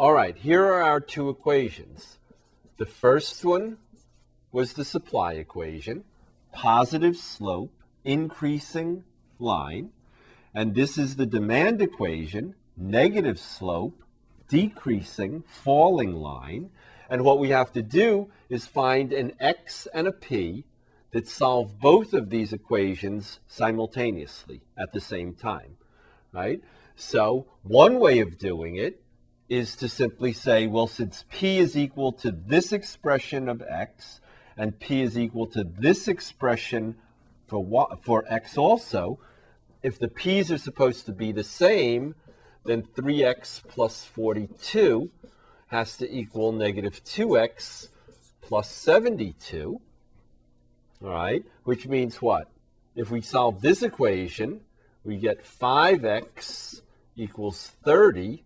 All right, here are our two equations. The first one was the supply equation, positive slope, increasing line. And this is the demand equation, negative slope, decreasing, falling line. And what we have to do is find an x and a p that solve both of these equations simultaneously at the same time, right? So one way of doing it is to simply say, well, since p is equal to this expression of x and p is equal to this expression for, for x also, if the p's are supposed to be the same, then 3x plus 42 has to equal negative 2x plus 72. All right, which means what? If we solve this equation, we get 5x equals 30,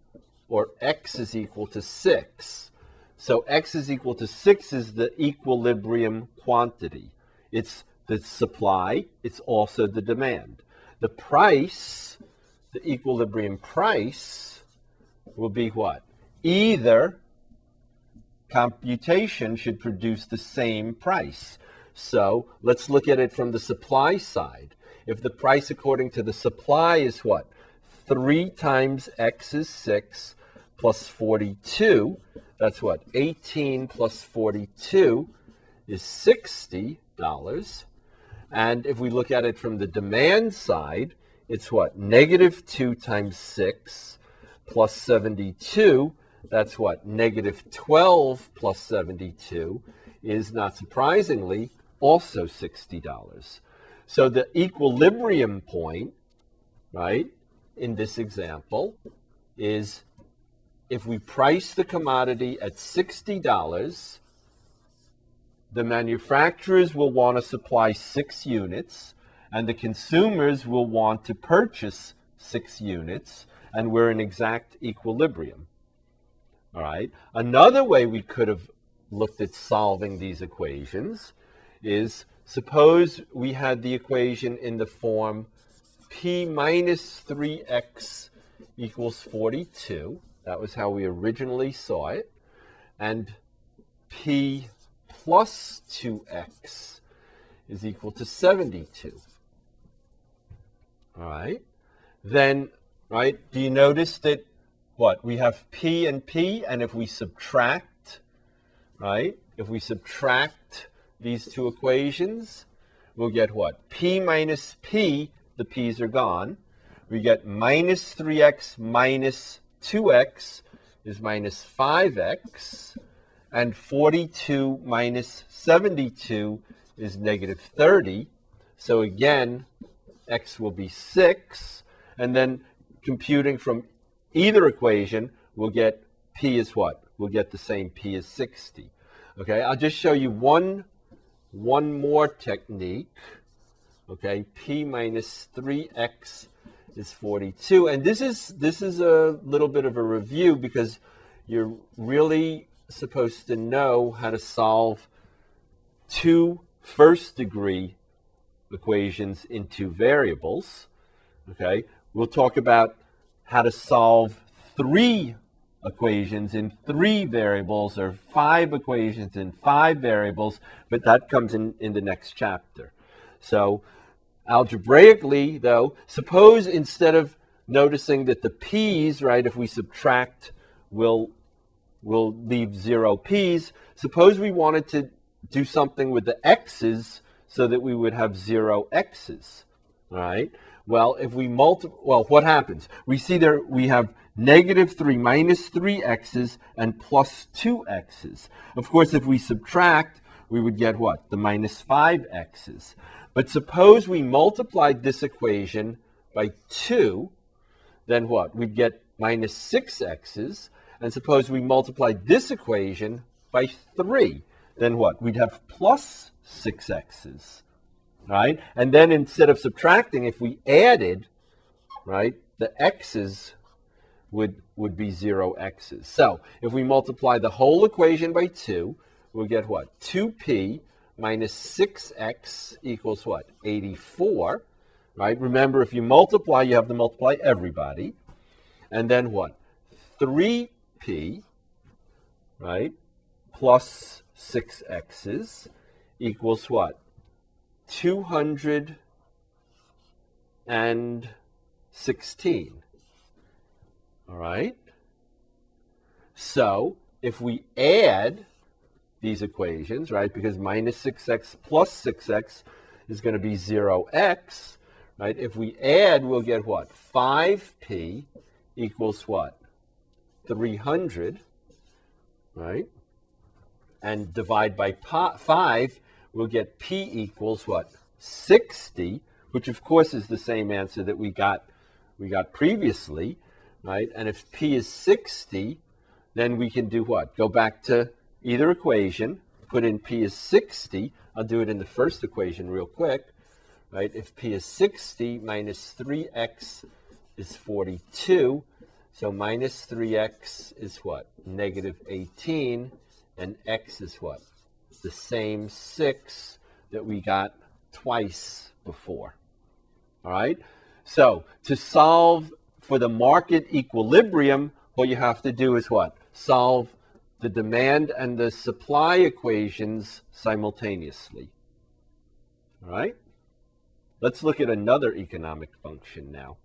or x is equal to 6. So x is equal to 6 is the equilibrium quantity. It's the supply, it's also the demand. The price, the equilibrium price, will be what? Either computation should produce the same price. So let's look at it from the supply side. If the price according to the supply is what? 3 times x is 6 plus 42, that's what? 18 plus 42 is $60. And if we look at it from the demand side, it's what? Negative 2 times 6 plus 72. That's what? Negative 12 plus 72 is, not surprisingly, also $60. So the equilibrium point, right, in this example is if we price the commodity at $60, the manufacturers will want to supply six units, and the consumers will want to purchase six units, and we're in exact equilibrium. All right. Another way we could have looked at solving these equations is suppose we had the equation in the form p minus 3x equals 42. That was how we originally saw it. And p plus 2x is equal to 72. All right. Then, right, do you notice that what? We have p and p, and if we subtract, right, if we subtract these two equations, we'll get what? p minus p, the p's are gone. We get minus 3x minus 2x is minus 5x and 42 minus 72 is negative 30. So again, x will be 6. And then computing from either equation, we'll get p is what? We'll get the same p is 60. Okay, I'll just show you one, one more technique. Okay, p minus 3x is 42. And this is, this is a little bit of a review because you're really supposed to know how to solve two first degree equations in two variables. Okay, we'll talk about how to solve three equations in three variables or five equations in five variables, but that comes in, in the next chapter. So, algebraically, though, suppose instead of noticing that the p's, right, if we subtract, will we'll leave zero p's. Suppose we wanted to do something with the x's so that we would have zero x's, right? Well, if we multiply, well, what happens? We see there we have negative 3 minus 3 x's and plus 2 x's. Of course, if we subtract, we would get what? The minus 5 x's. But suppose we multiplied this equation by 2, then what? We'd get minus 6 x's and suppose we multiplied this equation by 3. Then what? We'd have plus 6x's, right? And then instead of subtracting, if we added, right, the x's would, would be 0 x's. So if we multiply the whole equation by 2, we'll get what? 2p minus 6x equals what? 84, right? Remember, if you multiply, you have to multiply everybody. And then what? 3 5p, right, plus 6x's equals what? 216. All right? So if we add these equations, right, because minus 6x plus 6x is going to be 0x, right? If we add, we'll get what? 5p equals what? 300, right? And divide by 5, we'll get p equals what? 60, which of course is the same answer that we got we got previously, right? And if p is 60, then we can do what? Go back to either equation, put in p is 60. I'll do it in the first equation real quick, right? If p is 60 minus 3x is 42, so minus 3x is what? Negative 18, and x is what? The same 6 that we got twice before. All right? So to solve for the market equilibrium, what you have to do is what? Solve the demand and the supply equations simultaneously. All right? Let's look at another economic function now.